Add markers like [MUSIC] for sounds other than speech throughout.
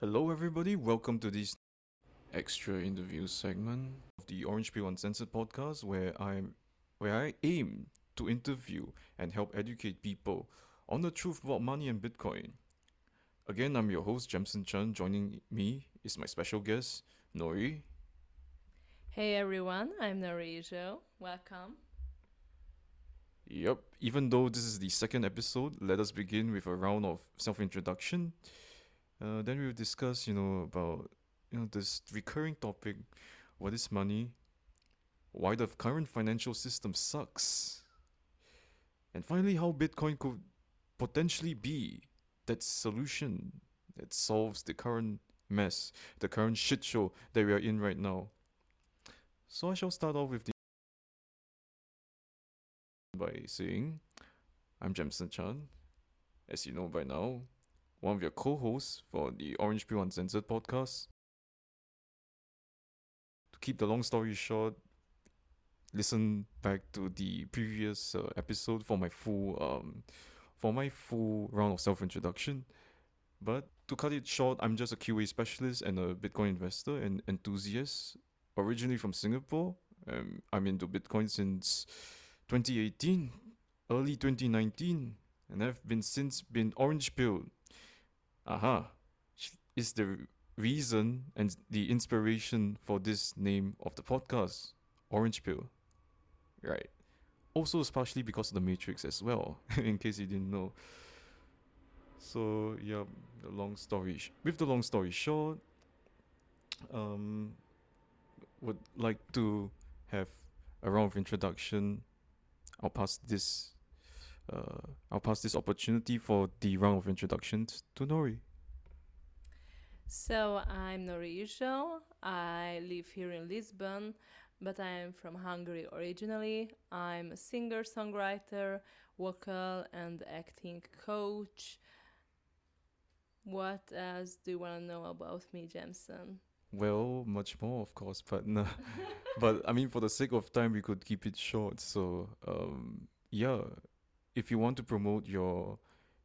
Hello, everybody. Welcome to this extra interview segment of the Orange Pill Uncensored podcast, where I'm where I aim to interview and help educate people on the truth about money and Bitcoin. Again, I'm your host, Jemson Chen. Joining me is my special guest, Nori. Hey everyone, I'm Nori Norijo. Welcome. Yep. Even though this is the second episode, let us begin with a round of self-introduction. Uh, then we'll discuss, you know, about you know this recurring topic: what is money, why the current financial system sucks, and finally, how Bitcoin could potentially be that solution that solves the current mess, the current shit show that we are in right now. So I shall start off with the by saying, I'm Jemson Chan. As you know by now, one of your co-hosts for the Orange Pill Uncensored podcast. To keep the long story short, listen back to the previous uh, episode for my full um for my full round of self-introduction. But to cut it short, I'm just a QA specialist and a Bitcoin investor and enthusiast. Originally from Singapore, um, I'm into Bitcoin since 2018, early 2019, and I've been since been orange pilled. Aha, is the reason and the inspiration for this name of the podcast, Orange Pill. Right. Also, it's partially because of the Matrix as well, [LAUGHS] in case you didn't know. So yeah, the long story with the long story short, um, would like to have a round of introduction. I'll pass this. Uh, I'll pass this opportunity for the round of introductions to Nori. So, I'm Norijo. I live here in Lisbon, but I'm from Hungary originally. I'm a singer, songwriter, vocal, and acting coach. What else do you want to know about me, Jemson? Well, much more, of course, but no. [LAUGHS] but I mean, for the sake of time, we could keep it short. So, um, yeah, if you want to promote your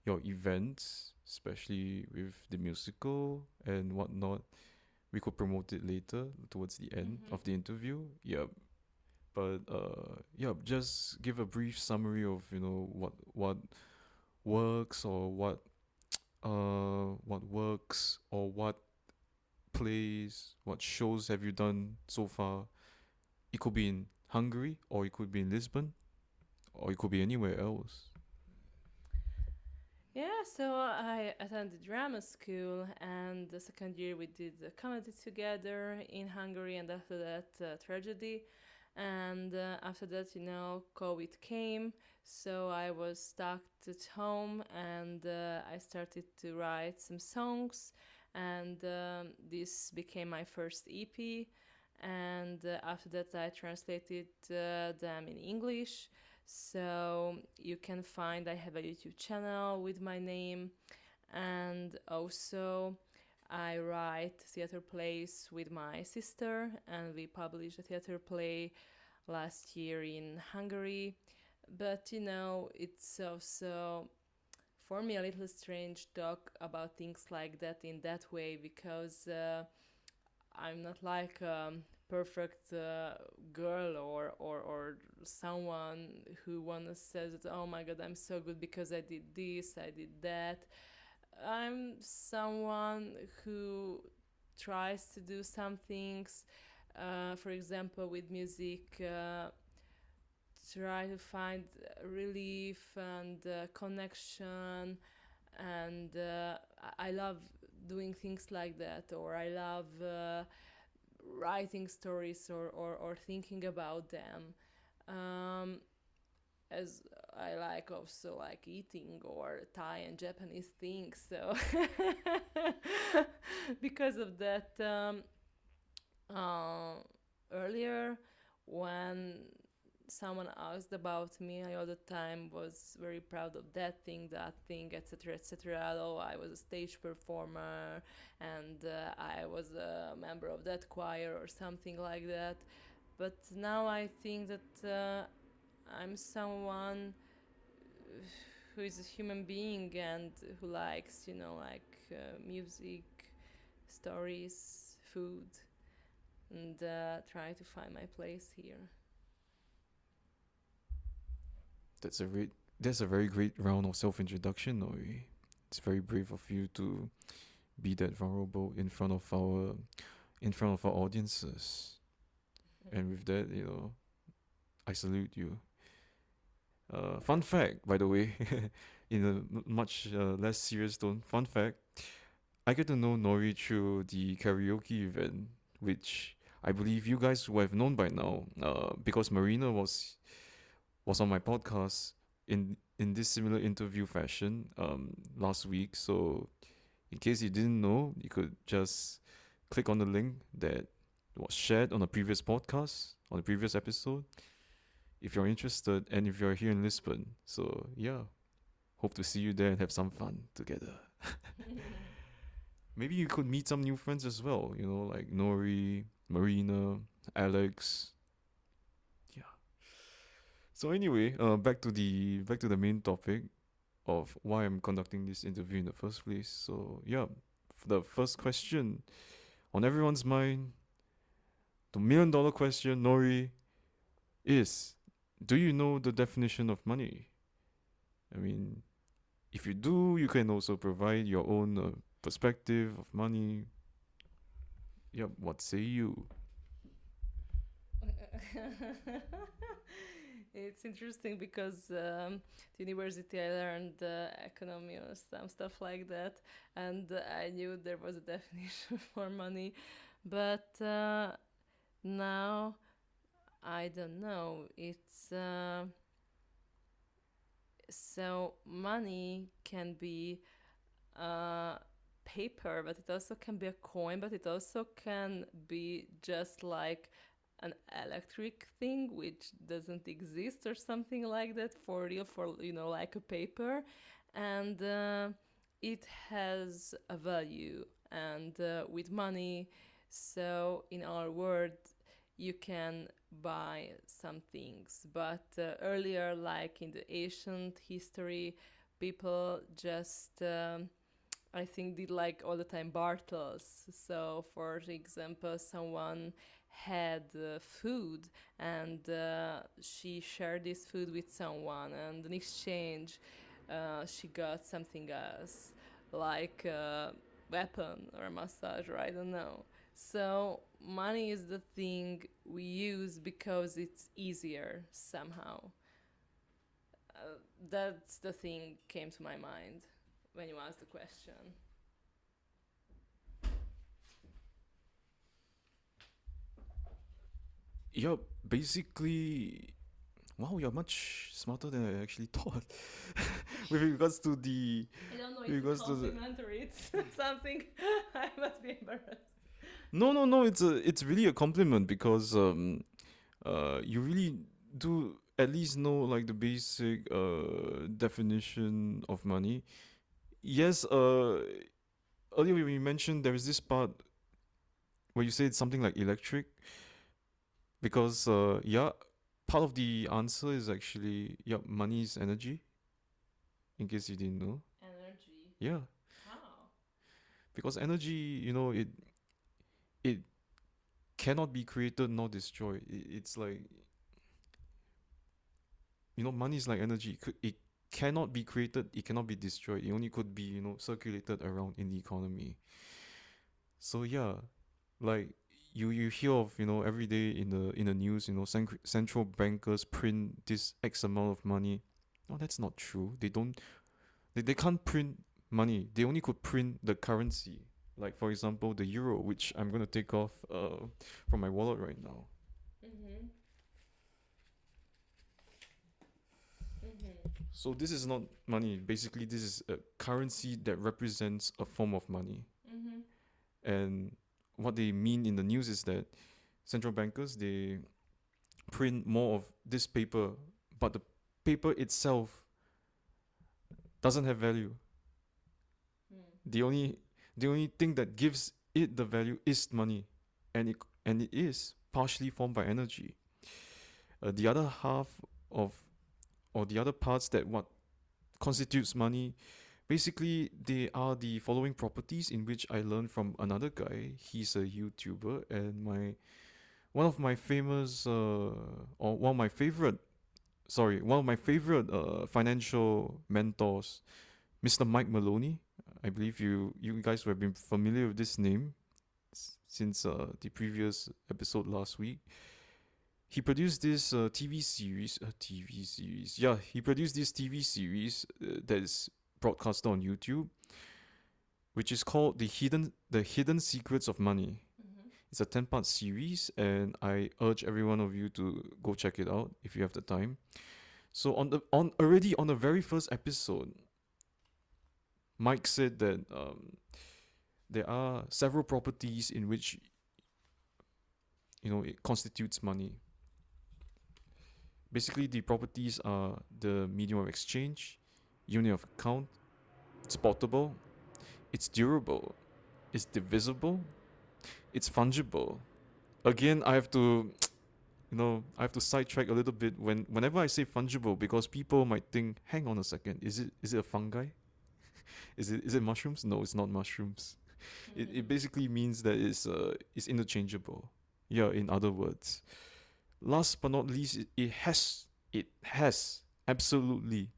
your events, especially with the musical and whatnot, we could promote it later towards the end Mhm. of the interview. Yeah, but uh, yeah, just give a brief summary of you know what what works or what [TSK] uh what works or what plays, what shows have you done so far? It could be in Hungary or it could be in Lisbon or it could be anywhere else. Yeah, so I attended drama school, and the second year we did a comedy together in Hungary, and after that, uh, tragedy. And uh, after that, you know, COVID came, so I was stuck at home, and uh, I started to write some songs, and um, this became my first EP. And uh, after that, I translated uh, them in English so you can find I have a YouTube channel with my name, and also I write theater plays with my sister, and we published a theater play last year in Hungary. But you know, it's also for me a little strange talk about things like that in that way because uh, I'm not like um, perfect uh, girl or, or or someone who wanna says that oh my god I'm so good because I did this I did that. I'm someone who tries to do some things uh, for example with music uh, try to find relief and uh, connection and uh, I I love doing things like that or I love uh, writing stories or, or, or thinking about them. Um, as I like also like eating or Thai and Japanese things. So [LAUGHS] because of that, um, uh, earlier when someone asked about me, I all the time was very proud of that thing, that thing, etc., etc. Oh, I was a stage performer and uh, I was a member of that choir or something like that. But now I think that uh, I'm someone who is a human being and who likes, you know, like uh, music, stories, food, and uh, try to find my place here. That's a great. That's a very great round of self-introduction, Nori. It's very brave of you to be that vulnerable in front of our, in front of our audiences. And with that, you know, I salute you. Uh, fun fact, by the way, [LAUGHS] in a much uh, less serious tone, fun fact, I get to know Nori through the karaoke event, which I believe you guys would have known by now, uh, because Marina was was on my podcast in in this similar interview fashion um last week. So, in case you didn't know, you could just click on the link that was shared on a previous podcast on the previous episode if you're interested and if you're here in Lisbon. So yeah, hope to see you there and have some fun together. [LAUGHS] Maybe you could meet some new friends as well, you know, like Nori, Marina, Alex. So anyway, uh back to the back to the main topic of why I'm conducting this interview in the first place. So yeah, the first question on everyone's mind, the million dollar question, Nori, is do you know the definition of money? I mean, if you do, you can also provide your own uh, perspective of money. Yep, what say you? [LAUGHS] it's interesting because um, the university I learned uh, economy or some stuff like that, and uh, I knew there was a [LAUGHS] definition for money, but uh, now I don't know. It's uh, so money can be uh, paper, but it also can be a coin, but it also can be just like an electric thing which doesn't exist or something like that for real for you know like a paper. And uh, it has a value and uh, with money. So in our world you can buy some things. But uh, earlier like in the ancient history people just um, i think did like all the time bartels. So for example someone had uh, food and uh, she shared this food with someone and in exchange uh, she got something else like a weapon or a massage or i don't know. So money is the thing we use because it's easier somehow. Uh, that's the thing came to my mind when you asked the question Yup, basically, wow, you're much smarter than I actually [LAUGHS] thought. [LAUGHS] With regards to the I don't know. It's Because It's to the-. It's [LAUGHS] something. I must be embarrassed. no, no, no, it's a, it's really a compliment because um, uh, you really do at least know like the basic uh definition of money. Yes, uh, earlier we mentioned there is this part where you said something like electric, because uh, yeah, part of the answer is actually yeah, money is energy. In case you didn't know, Energy. yeah. How? because energy you know it it cannot be created nor destroyed it, it's like you know money is like energy it, it cannot be created it cannot be destroyed it only could be you know circulated around in the economy so yeah like you you hear of you know every day in the in the news you know cen- central bankers print this x amount of money no that's not true they don't they, they can't print money. They only could print the currency. Like for example, the euro, which I'm gonna take off uh from my wallet right now. Mm-hmm. Mm-hmm. So this is not money. Basically, this is a currency that represents a form of money. Mm-hmm. And what they mean in the news is that central bankers they print more of this paper, but the paper itself doesn't have value. Mm. the only the only thing that gives it the value is money and it and it is partially formed by energy uh, the other half of or the other parts that what constitutes money basically they are the following properties in which I learned from another guy. He's a YouTuber and my one of my famous uh, or one of my favorite sorry one of my favorite uh, financial mentors mr mike maloney. I believe you you guys have been familiar with this name since uh, the previous episode last week. He produced this uh, tv series uh, tv series. Yeah he produced this tv series uh, that is broadcasted on youtube which is called the hidden the hidden secrets of money it's a 10 part series, and I urge every one of you to go check it out if you have the time. So on the on already on the very first episode, Mike said that um, there are several properties in which you know it constitutes money. Basically, the properties are the medium of exchange, unit of account, it's portable, it's durable, it's divisible, it's fungible. Again, I have to, [TSK] you know, I have to sidetrack a little bit when whenever I say fungible because people might think, hang on a second, is it is it a fungi? [LAUGHS] is it is it mushrooms? No, it's not mushrooms. It it basically means that it's uh it's interchangeable. Yeah, in other words. Last but not least, it, it has it has absolutely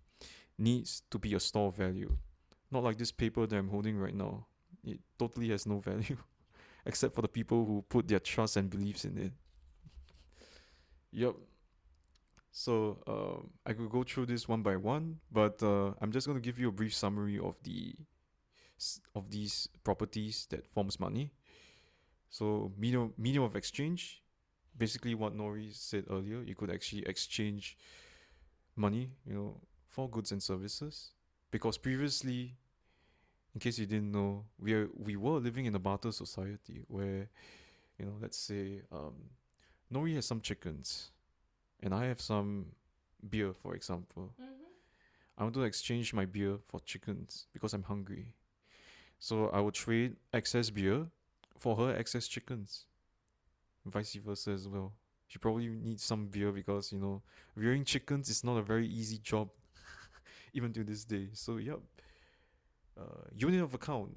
needs to be a store value. Not like this paper that I'm holding right now. It totally has no value [LAUGHS] except for the people who put their trust and beliefs in it. Yep. So um, I could go through this one by one, but uh, I'm just going to give you a brief summary of the of these properties that forms money. So medium medium of exchange, basically what Nori said earlier, you could actually exchange money, you know, for goods and services. Because previously, in case you didn't know, we are we were living in a barter society where, you know, let's say um, Nori has some chickens, and I have some beer, for example. I want to exchange my beer for chickens because I'm hungry. So I will trade excess beer for her excess chickens. Vice versa as well. She probably needs some beer because, you know, rearing chickens is not a very easy job, even to this day. So, yep. Uh, unit of account.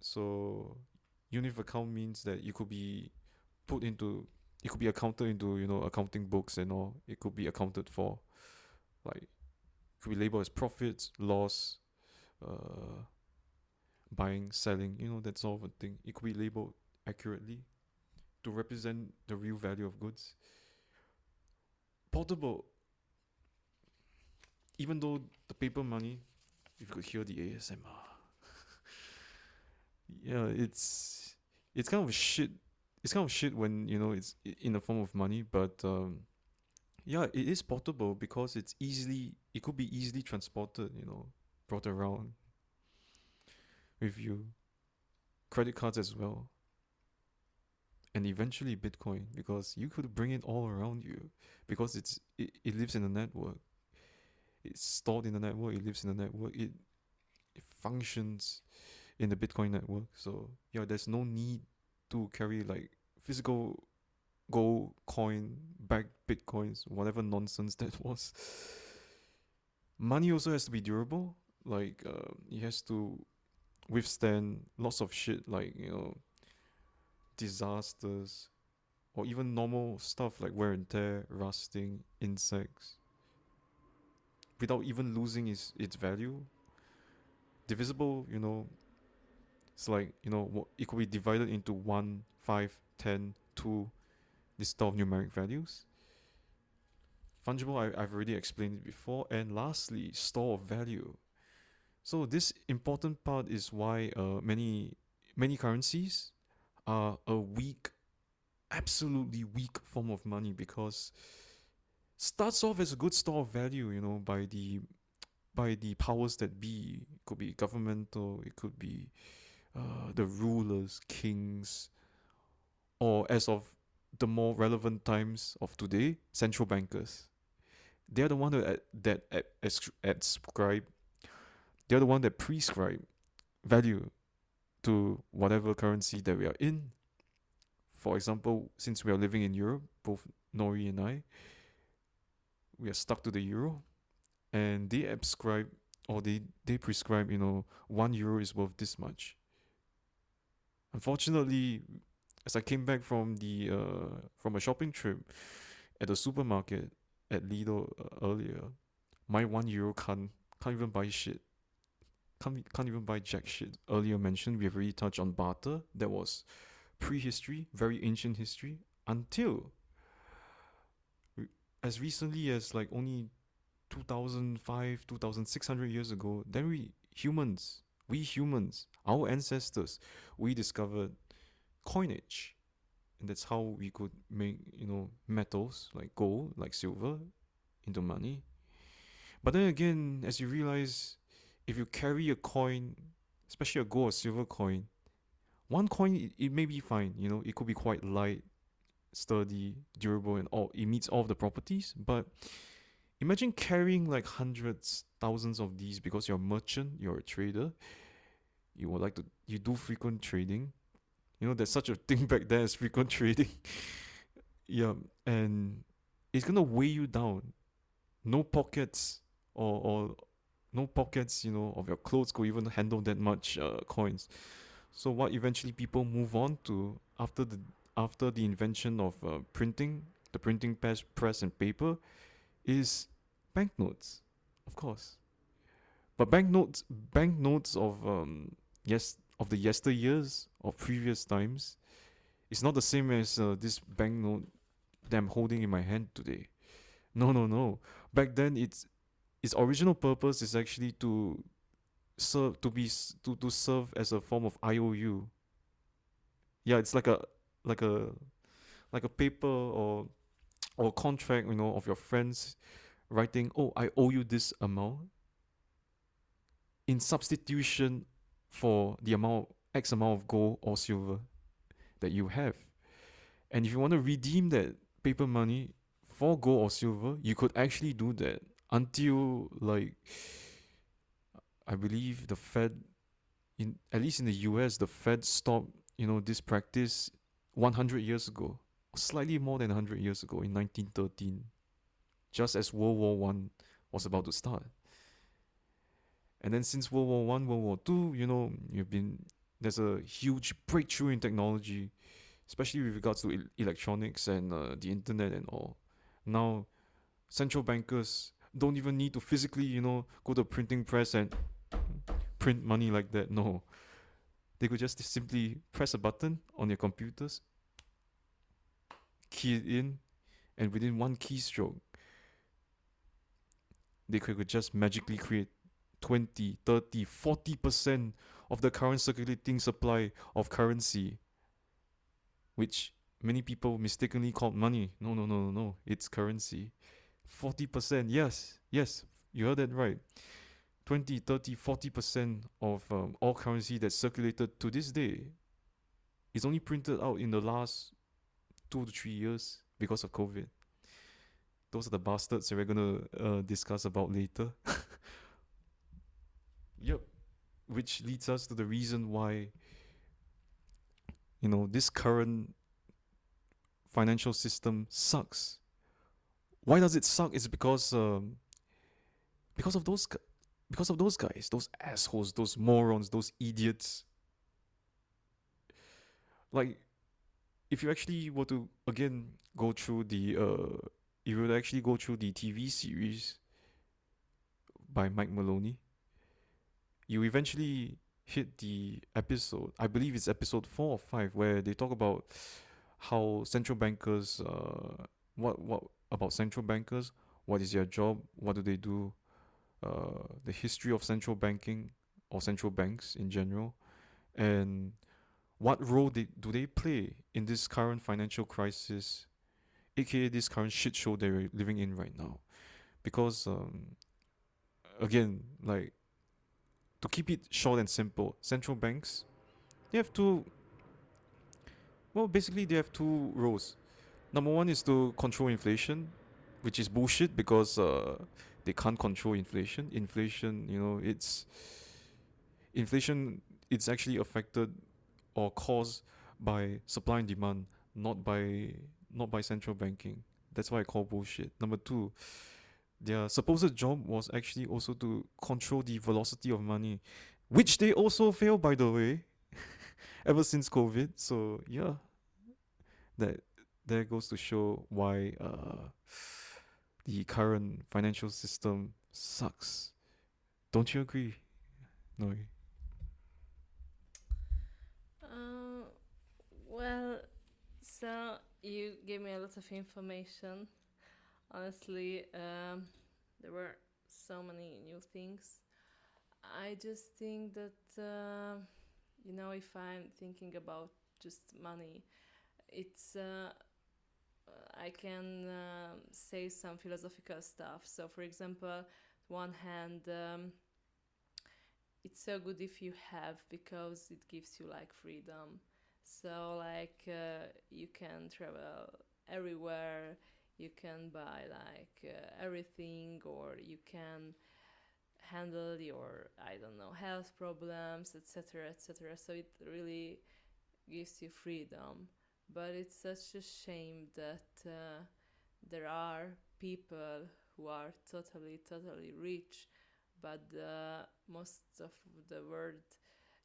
So, unit of account means that you could be put into, it could be accounted into, you know, accounting books and all. It could be accounted for. Like, could be labeled as profits, loss, uh, buying, selling, you know, that sort of thing. It could be labeled accurately to represent the real value of goods. Portable, even though the paper money, if you could hear the ASMR, [LAUGHS] yeah, it's it's kind of shit. It's kind of shit when you know it's in the form of money, but um, yeah, it is portable because it's easily it could be easily transported, you know, brought around with you. Credit cards as well. And eventually Bitcoin because you could bring it all around you because it's it, it lives in the network. It's stored in the network, it lives in the network, it it functions in the Bitcoin network. So yeah, there's no need to carry like physical gold coin, back bitcoins, whatever nonsense [LAUGHS] that was. Money also has to be durable. Like uh, it has to withstand lots of shit, like you know, disasters, or even normal stuff like wear and tear, rusting, insects. Without even losing its its value. Divisible, you know. It's like you know, it could be divided into one, five, ten, two, this store of numeric values. Fungible, I, I've already explained it before. And lastly, store of value. So this important part is why uh, many many currencies are a weak, absolutely weak form of money because starts off as a good store of value, you know, by the by the powers that be. It could be governmental, it could be uh, the rulers, kings, or as of the more relevant times of today, central bankers. They're the one that that ad- as- ascribe. They're the one that prescribe value to whatever currency that we are in. For example, since we are living in Europe, both Nori and I, we are stuck to the euro, and they ascribe or they they prescribe you know one euro is worth this much. Unfortunately, as I came back from the uh from a shopping trip at the supermarket at Lidl uh, earlier, my one euro can't can't even buy shit. Can't can't even buy jack shit. Earlier mentioned, we have already touched on barter. That was prehistory, very ancient history, until as recently as like only 2005 2600 years ago then we humans we humans our ancestors we discovered coinage. And that's how we could make you know metals like gold like silver into money. But then again as you realize if you carry a coin especially a gold or silver coin one coin it, it may be fine you know it could be quite light sturdy durable and all it meets all of the properties but imagine carrying like hundreds thousands of these because you're a merchant you're a trader. You would like to you do frequent trading. You know there's such a [LAUGHS] thing back then as frequent trading. [LAUGHS] Yeah and it's gonna weigh you down. No pockets or or no pockets you know of your clothes could even handle that much uh, coins. So what eventually people move on to after the after the invention of uh, printing the printing press press and paper is banknotes, of course. But banknotes, banknotes of um yes of the yesteryears of previous times, it's not the same as uh, this banknote that I'm holding in my hand today. No, no, no. Back then, its its original purpose is actually to serve to be to to serve as a form of IOU. Yeah, it's like a like a like a paper or or contract, you know, of your friends writing, "Oh, I owe you this amount," in substitution for the amount X amount of gold or silver that you have. And if you want to redeem that paper money for gold or silver, you could actually do that until like I believe the Fed in at least in the US the Fed stopped, you know, this practice 100 years ago, slightly more than 100 years ago in 1913 just as World War One was about to start. And then since World War One, World War Two, you know, you've been there's a huge breakthrough in technology, especially with regards to el- electronics and uh, the internet and all. Now, central bankers don't even need to physically, you know, go to a printing press and print money like that. No, they could just simply press a button on their computers, key it in, and within one keystroke, they could just magically create 20, 30, 40% of the current circulating supply of currency, which many people mistakenly called money. No, no, no, no, no. It's currency. 40%. Yes, yes, you heard that right. 20, 30, 40% of um, all currency that's circulated to this day is only printed out in the last two to three years because of COVID those are the bastards that we're gonna uh, discuss about later. [LAUGHS] yep, which leads us to the reason why you know this current financial system sucks. Why does it suck? It's because um, because of those because of those guys, those assholes, those morons, those idiots. Like, if you actually were to again go through the uh, if you would actually go through the TV series by Mike Maloney, you eventually hit the episode. I believe it's episode four or five where they talk about how central bankers, uh, what what about central bankers? What is their job? What do they do? Uh, the history of central banking or central banks in general, and what role they, do they play in this current financial crisis aka this current shit show that we're living in right now? Because um, again like to keep it short and simple central banks they have two well basically they have two roles. Number one is to control inflation which is bullshit because uh, they can't control inflation inflation you know it's inflation it's actually affected or caused by supply and demand not by not by central banking. That's why I call bullshit. Number two, their supposed job was actually also to control the velocity of money, which they also fail, by the way, [LAUGHS] ever since COVID. So yeah, that that goes to show why uh, the current financial system sucks. Don't you agree? No. Uh, well, so you gave me a lot of information. Honestly, um, there were so many new things. I just think that, uh, you know, if I'm thinking about just money, it's. Uh, I can um say some philosophical stuff. So, for example, one hand, um, it's so good if you have because it gives you like freedom. So like uh, you can travel everywhere. You can buy like uh, everything or you can handle your i don't know health problems etc etc so it really gives you freedom but it's such a shame that uh, there are people who are totally totally rich but uh, most of the world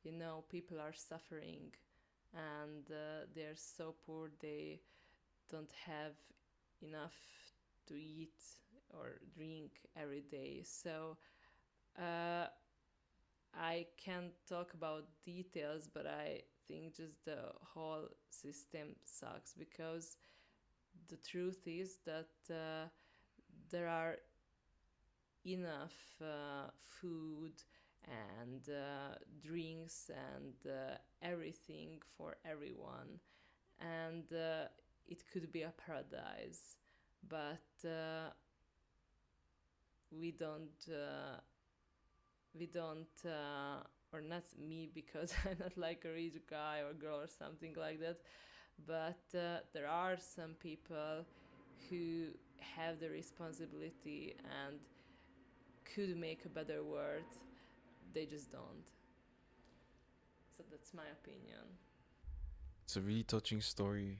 you know people are suffering. And uh, they're so poor they don't have enough to eat or drink every day. So uh, i can't talk about details but i think just the whole system sucks because the truth is that uh, there are enough uh, food and uh, drinks and uh, everything for everyone. And uh, it could be a paradise but uh, we don't we don't or not me because [LAUGHS] i'm not like a rich guy or girl or something like that but there are some people who have the responsibility and could make a better world they just don't so that's my opinion It's a really touching story.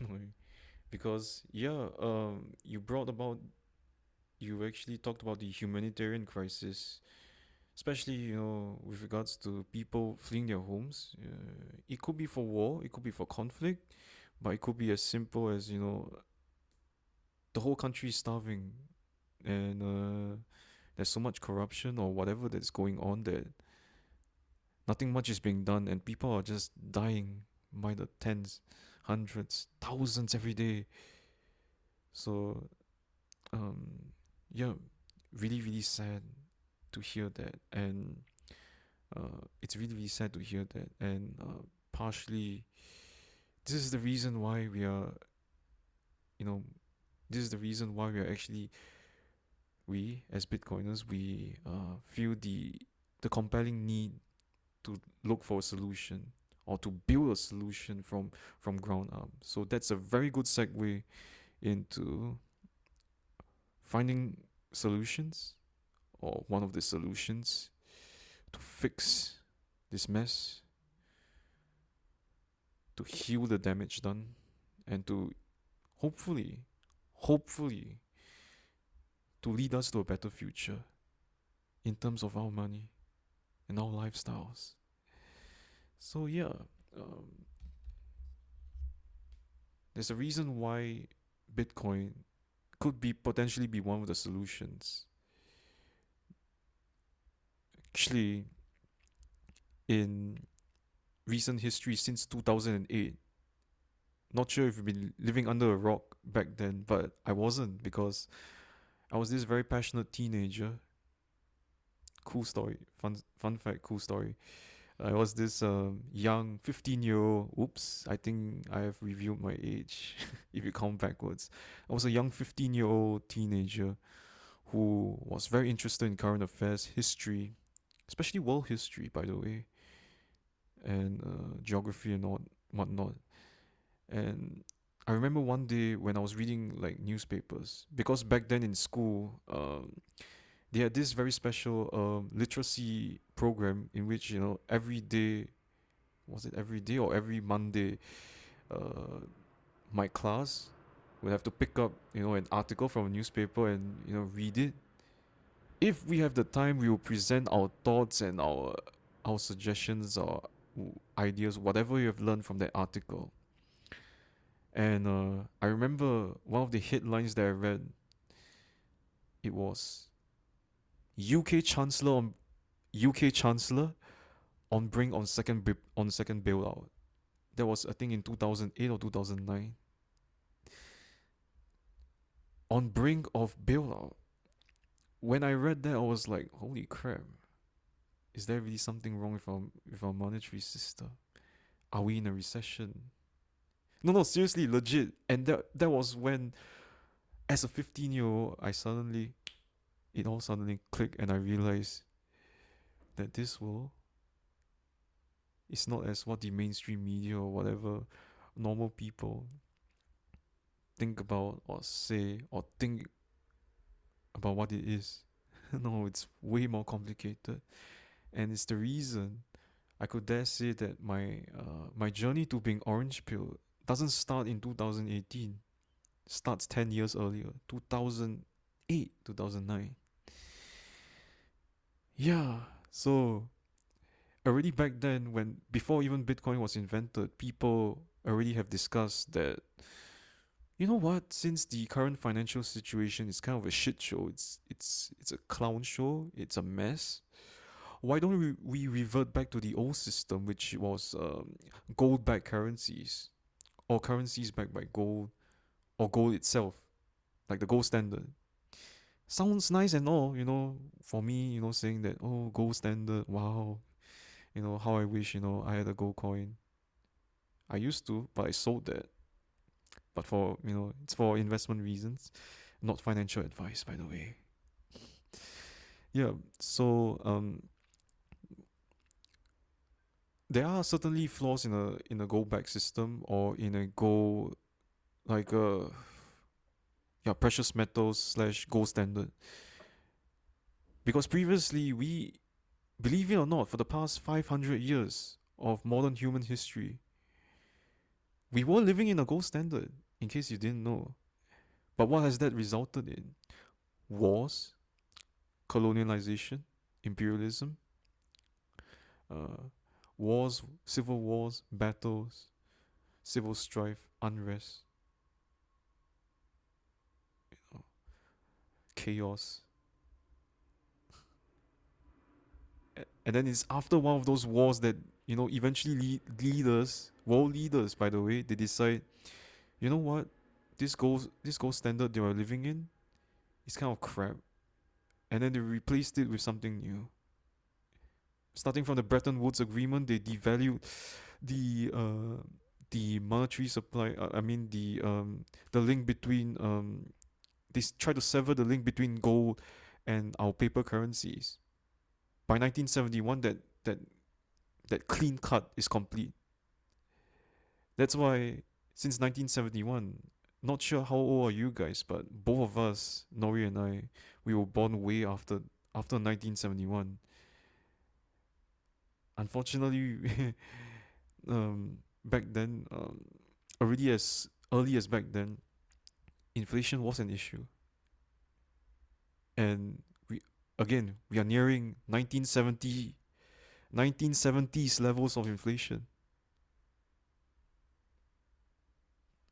[LAUGHS] because yeah, um you brought about you actually talked about the humanitarian crisis, especially you know with regards to people fleeing their homes. Uh, it could be for war, it could be for conflict, but it could be as simple as you know the whole country is starving, and uh, there's so much corruption or whatever that's going on that nothing much is being done, and people are just dying by the tens, hundreds, thousands every day. So, um, yeah, really, really sad to hear that, and uh, it's really, really sad to hear that, and uh, partially, this is the reason why we are, you know, this is the reason why we are actually, we as Bitcoiners, we uh, feel the the compelling need to look for a solution or to build a solution from from ground up. So that's a very good segue into finding solutions or one of the solutions to fix this mess, to heal the damage done, and to hopefully, hopefully, to lead us to a better future in terms of our money and our lifestyles. So yeah, um, there's a reason why Bitcoin could be potentially be one of the solutions. Actually, in recent history since 2008, not sure if you've been living under a rock back then, but I wasn't because I was this very passionate teenager. Cool story, fun fun fact, cool story. I was this um, young 15 year old. Oops, I think I have revealed my age [LAUGHS] if you count backwards. I was a young 15 year old teenager who was very interested in current affairs, history, especially world history, by the way, and uh, geography and all whatnot. And I remember one day when I was reading like newspapers because back then in school, um, they had this very special um, literacy program in which you know every day was it every day or every monday uh, my class We'll have to pick up, you know, an article from a newspaper and, you know, read it. If we have the time, we will present our thoughts and our our suggestions or ideas, whatever you have learned from that article. And uh, I remember one of the headlines that I read. It was UK Chancellor on UK Chancellor on brink on second on second bailout. That was I think in 2008 or 2009. On brink of bailout. When I read that, I was like, "Holy crap! Is there really something wrong with our with our monetary system? Are we in a recession?" No, no, seriously, legit. And that that was when, as a 15 year old, I suddenly, it all suddenly clicked, and I realized that this world is not as what the mainstream media or whatever normal people think about or say or think about what it is. [LAUGHS] no, it's way more complicated. And it's the reason I could dare say that my uh, my journey to being orange pill doesn't start in 2018. Starts 10 years earlier, 2008, 2009. Yeah, so already back then when before even bitcoin was invented people already have discussed that you know what since the current financial situation is kind of a shit show it's it's it's a clown show it's a mess why don't we, we revert back to the old system which was um, gold backed currencies or currencies backed by gold or gold itself like the gold standard sounds nice and all you know for me you know saying that oh gold standard wow you know how I wish you know I had a gold coin. I used to, but I sold that. But for you know, it's for investment reasons, not financial advice, by the way. yeah, so um, there are certainly flaws in a in a gold back system or in a gold like a yeah precious metals slash gold standard because previously we Believe it or not, for the past 500 years of modern human history, we were living in a gold standard, in case you didn't know. But what has that resulted in? Wars, colonialization, imperialism, uh, wars, civil wars, battles, civil strife, unrest, chaos, and then it's after one of those wars that you know eventually lead, leaders world leaders by the way they decide you know what? This gold this gold standard they were living in is kind of crap. And then they replaced it with something new. Starting from the Bretton Woods agreement they devalued the uh the monetary supply uh, I mean the um the link between um they try to sever the link between gold and our paper currencies. By 1971 that that that clean cut is complete. That's why since 1971 not sure how old are you guys but both of us nori and i we were born way after after 1971 unfortunately [LAUGHS] um, back then um, already as early as back then inflation was an issue. And we again, we are nearing 1970, 1970s levels of inflation.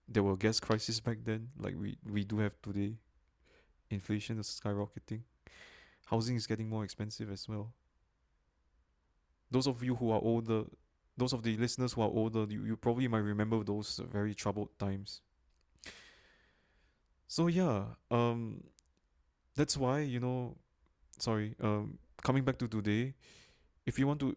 There were gas crises back then, like we, we do have today. Inflation is skyrocketing. Housing is getting more expensive as well. Those of you who are older, those of the listeners who are older, you, you probably might remember those very troubled times. So yeah, um, that's why you know sorry, um, coming back to today, if you want to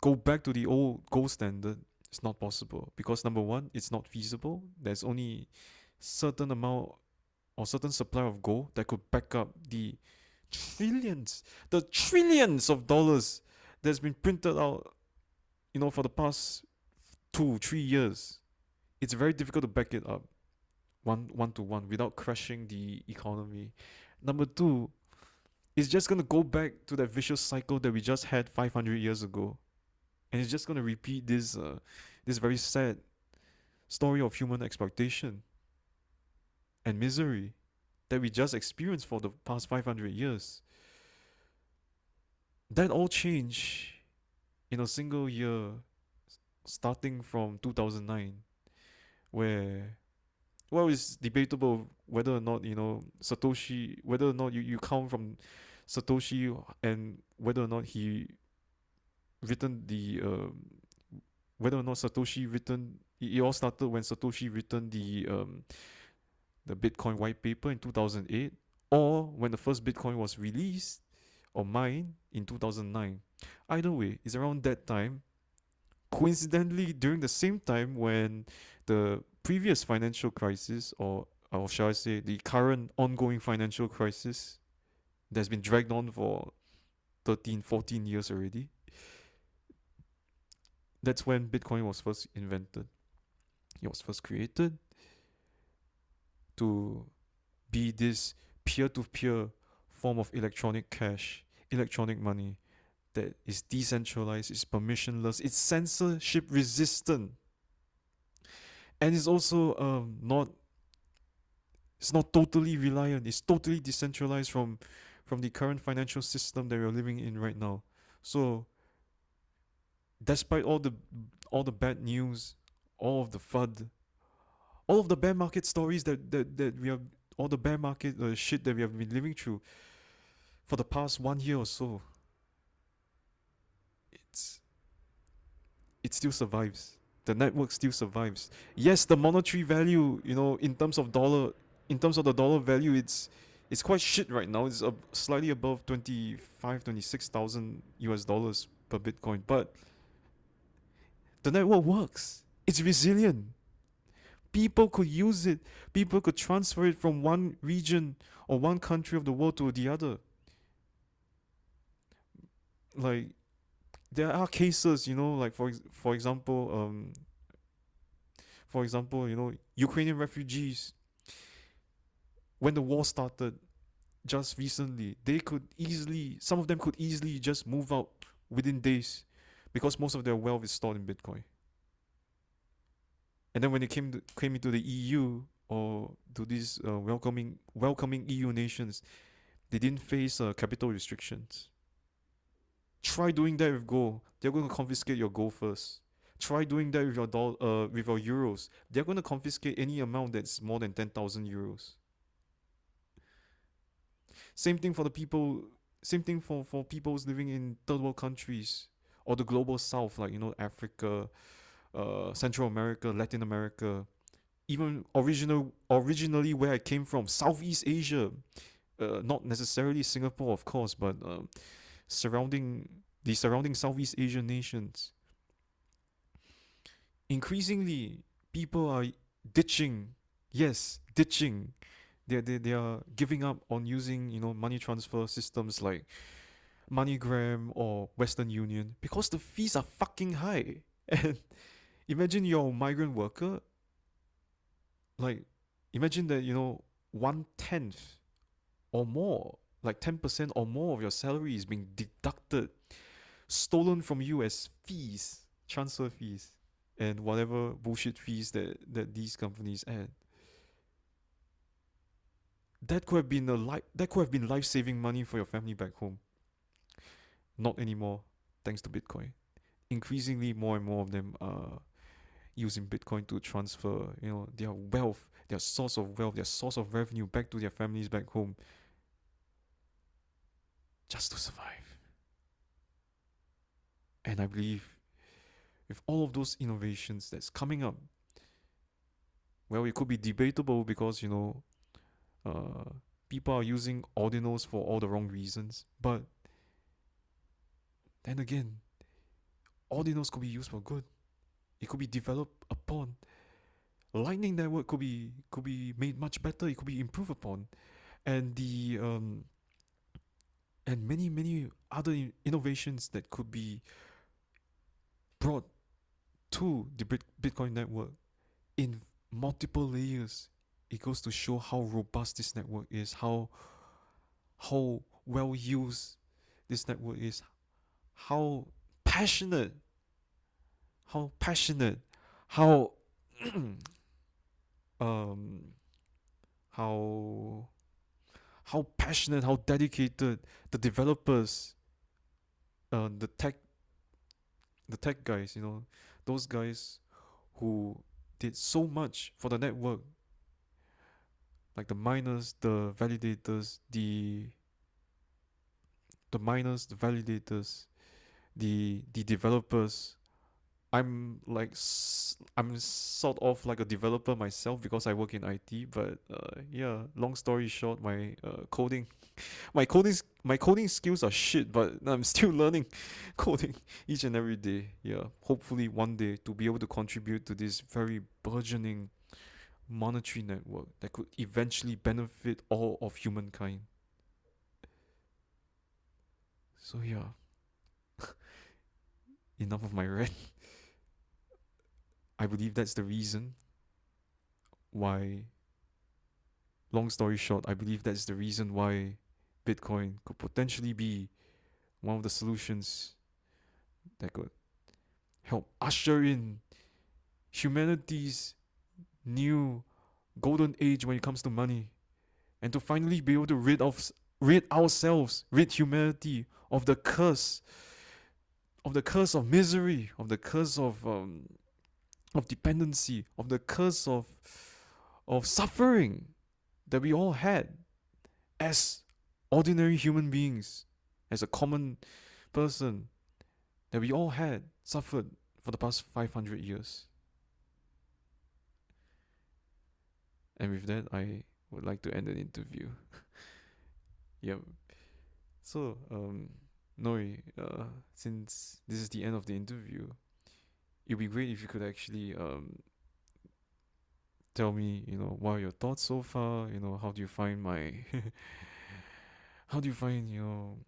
go back to the old gold standard, it's not possible because number one, it's not feasible. There's only certain amount or certain supply of gold that could back up the trillions, the trillions of dollars that's been printed out, you know, for the past two, three years. It's very difficult to back it up one one to one without crushing the economy. Number two, it's just going to go back to that vicious cycle that we just had 500 years ago and it's just going to repeat this uh, this very sad story of human exploitation and misery that we just experienced for the past 500 years. That all changed in a single year, starting from 2009, where, well, it's debatable whether or not, you know, Satoshi, whether or not you, you count from Satoshi and whether or not he written the, uh, whether or not Satoshi written, it, all started when Satoshi written the, um, the Bitcoin white paper in 2008 or when the first Bitcoin was released or mined in 2009. Either way, it's around that time. Coincidentally, during the same time when the previous financial crisis, or, or shall I say, the current ongoing financial crisis that's been dragged on for 13, 14 years already, that's when Bitcoin was first invented. It was first created to be this peer to peer form of electronic cash, electronic money that is decentralized, is permissionless, it's censorship resistant. And it's also um, not it's not totally reliant, it's totally decentralized from from the current financial system that we're living in right now. So despite all the all the bad news, all of the FUD, all of the bear market stories that that, that we have all the bear market uh, shit that we have been living through for the past one year or so it's it still survives. The network still survives. Yes the monetary value you know in terms of dollar in terms of the dollar value it's it's quite shit right now. It's a slightly above 25 26,000 US dollars per bitcoin. But the network works. It's resilient. People could use it. People could transfer it from one region or one country of the world to the other. Like there are cases you know like for for example um for example you know ukrainian refugees when the war started just recently they could easily some of them could easily just move out within days because most of their wealth is stored in bitcoin and then when they came to, came into the EU or to these uh, welcoming welcoming EU nations, they didn't face uh, capital restrictions. Try doing that with gold. They're going to confiscate your gold first. Try doing that with your doll, uh, with your euros. They're going to confiscate any amount that's more than ten thousand euros. Same thing for the people. Same thing for for peoples living in third world countries or the global south, like you know Africa, uh, Central America, Latin America, even original originally where I came from, Southeast Asia, uh, not necessarily Singapore, of course, but uh, surrounding the surrounding Southeast Asian nations. Increasingly, people are ditching, yes, ditching. They they they are giving up on using you know money transfer systems like MoneyGram or Western Union because the fees are fucking high. [LAUGHS] And imagine you're a migrant worker like imagine that you know one tenth or more like 10% or more of your salary is being deducted stolen from you as fees transfer fees and whatever bullshit fees that that these companies add. That could have been a life that could have been life-saving money for your family back home not anymore thanks to bitcoin increasingly more and more of them are using Bitcoin to transfer, you know, their wealth, their source of wealth, their source of revenue back to their families back home just to survive. And I believe with all of those innovations that's coming up, well, it could be debatable because, you know, uh, people are using ordinals for all the wrong reasons. But then again, ordinals could be used for good. It could be developed upon. Lightning network could be could be made much better. It could be improved upon. And the um and many many other innovations that could be brought to the bitcoin network in multiple layers it goes to show how robust this network is how how well used this network is how passionate how passionate, how [CLEARS THROAT] um, how how passionate, how dedicated the developers, uh, the tech, the tech guys, you know, those guys who did so much for the network, like the miners, the validators, the the miners, the validators, the the developers. I'm like I'm sort of like a developer myself because I work in IT. But uh, yeah, long story short, my uh, coding, [LAUGHS] my coding, my coding skills are shit. But [LAUGHS] I'm still learning [LAUGHS] coding each and every day. Yeah, hopefully one day to be able to contribute to this very burgeoning monetary network that could eventually benefit all of humankind. So yeah, enough of my rant. I believe that's the reason why. Long story short, I believe that's the reason why Bitcoin could potentially be one of the solutions that could help usher in humanity's new golden age when it comes to money and to finally be able to rid of rid ourselves rid humanity of the curse of the curse of misery of the curse of um, of dependency of the curse of of suffering that we all had as ordinary human beings as a common person that we all had suffered for the past 500 years. And with that i would like to end the interview. [LAUGHS] Yep so um Nori, uh, since this is the end of the interview, it'd be great if you could actually um tell me, you know, what are your thoughts so far? You know, how do you find my [LAUGHS] how do you find, you know,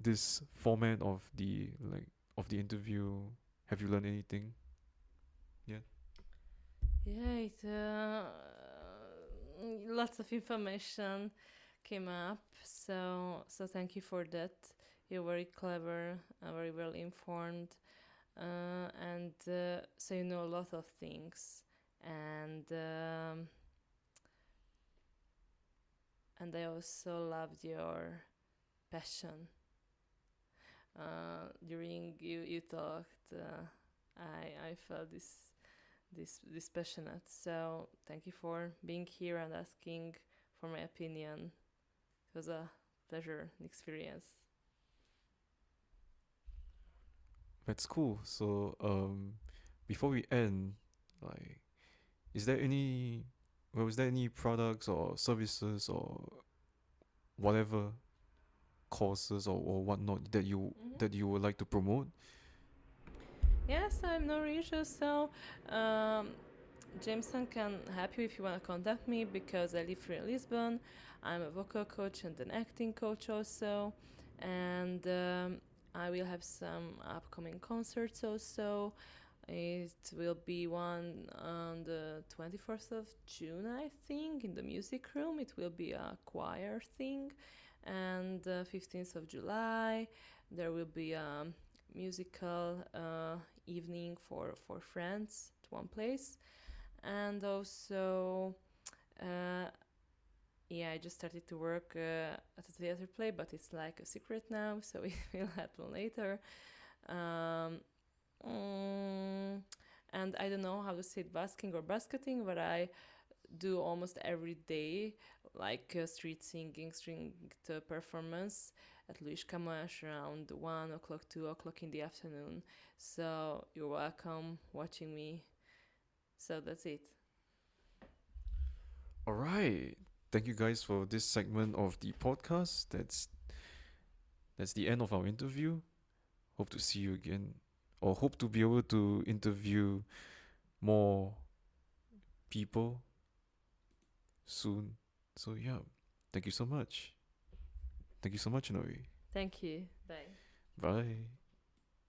this format of the like of the interview? Have you learned anything? Yeah, it, uh, lots of information came up. So, so thank you for that. You're very clever, uh, very well informed, uh, and uh, so you know a lot of things. And um, and I also loved your passion. Uh, during you you talked, uh, I I felt this this this passionate. So thank you for being here and asking for my opinion. It was a pleasure and experience. That's cool. So, um, before we end, like, is there any, well, is there any products or services or whatever courses or, or whatnot that you Mhm. that you would like to promote? Yes, I'm Norwegian, so um, Jameson can help you if you want to contact me because I live here in Lisbon. I'm a vocal coach and an acting coach also, and um, I will have some upcoming concerts also. It will be one on the 24th of June, I think, in the music room. It will be a choir thing, and uh, 15th of July there will be a musical uh, evening for for friends at one place and also uh, yeah i just started to work uh, at a theater play but it's like a secret now [LAUGHS] so it will happen later um, mm, and i don't know how to say it basking or basketing but i do almost every day like uh, street singing street uh, performance at Luis Camões around 1 o'clock, 2 o'clock in the afternoon. So you're welcome watching me. So that's it. All right. Thank you guys for this segment of the podcast. That's that's the end of our interview. Hope to see you again, or hope to be able to interview more people soon. So yeah, thank you so much. Thank you so much, Nori. Thank you. Bye. Bye.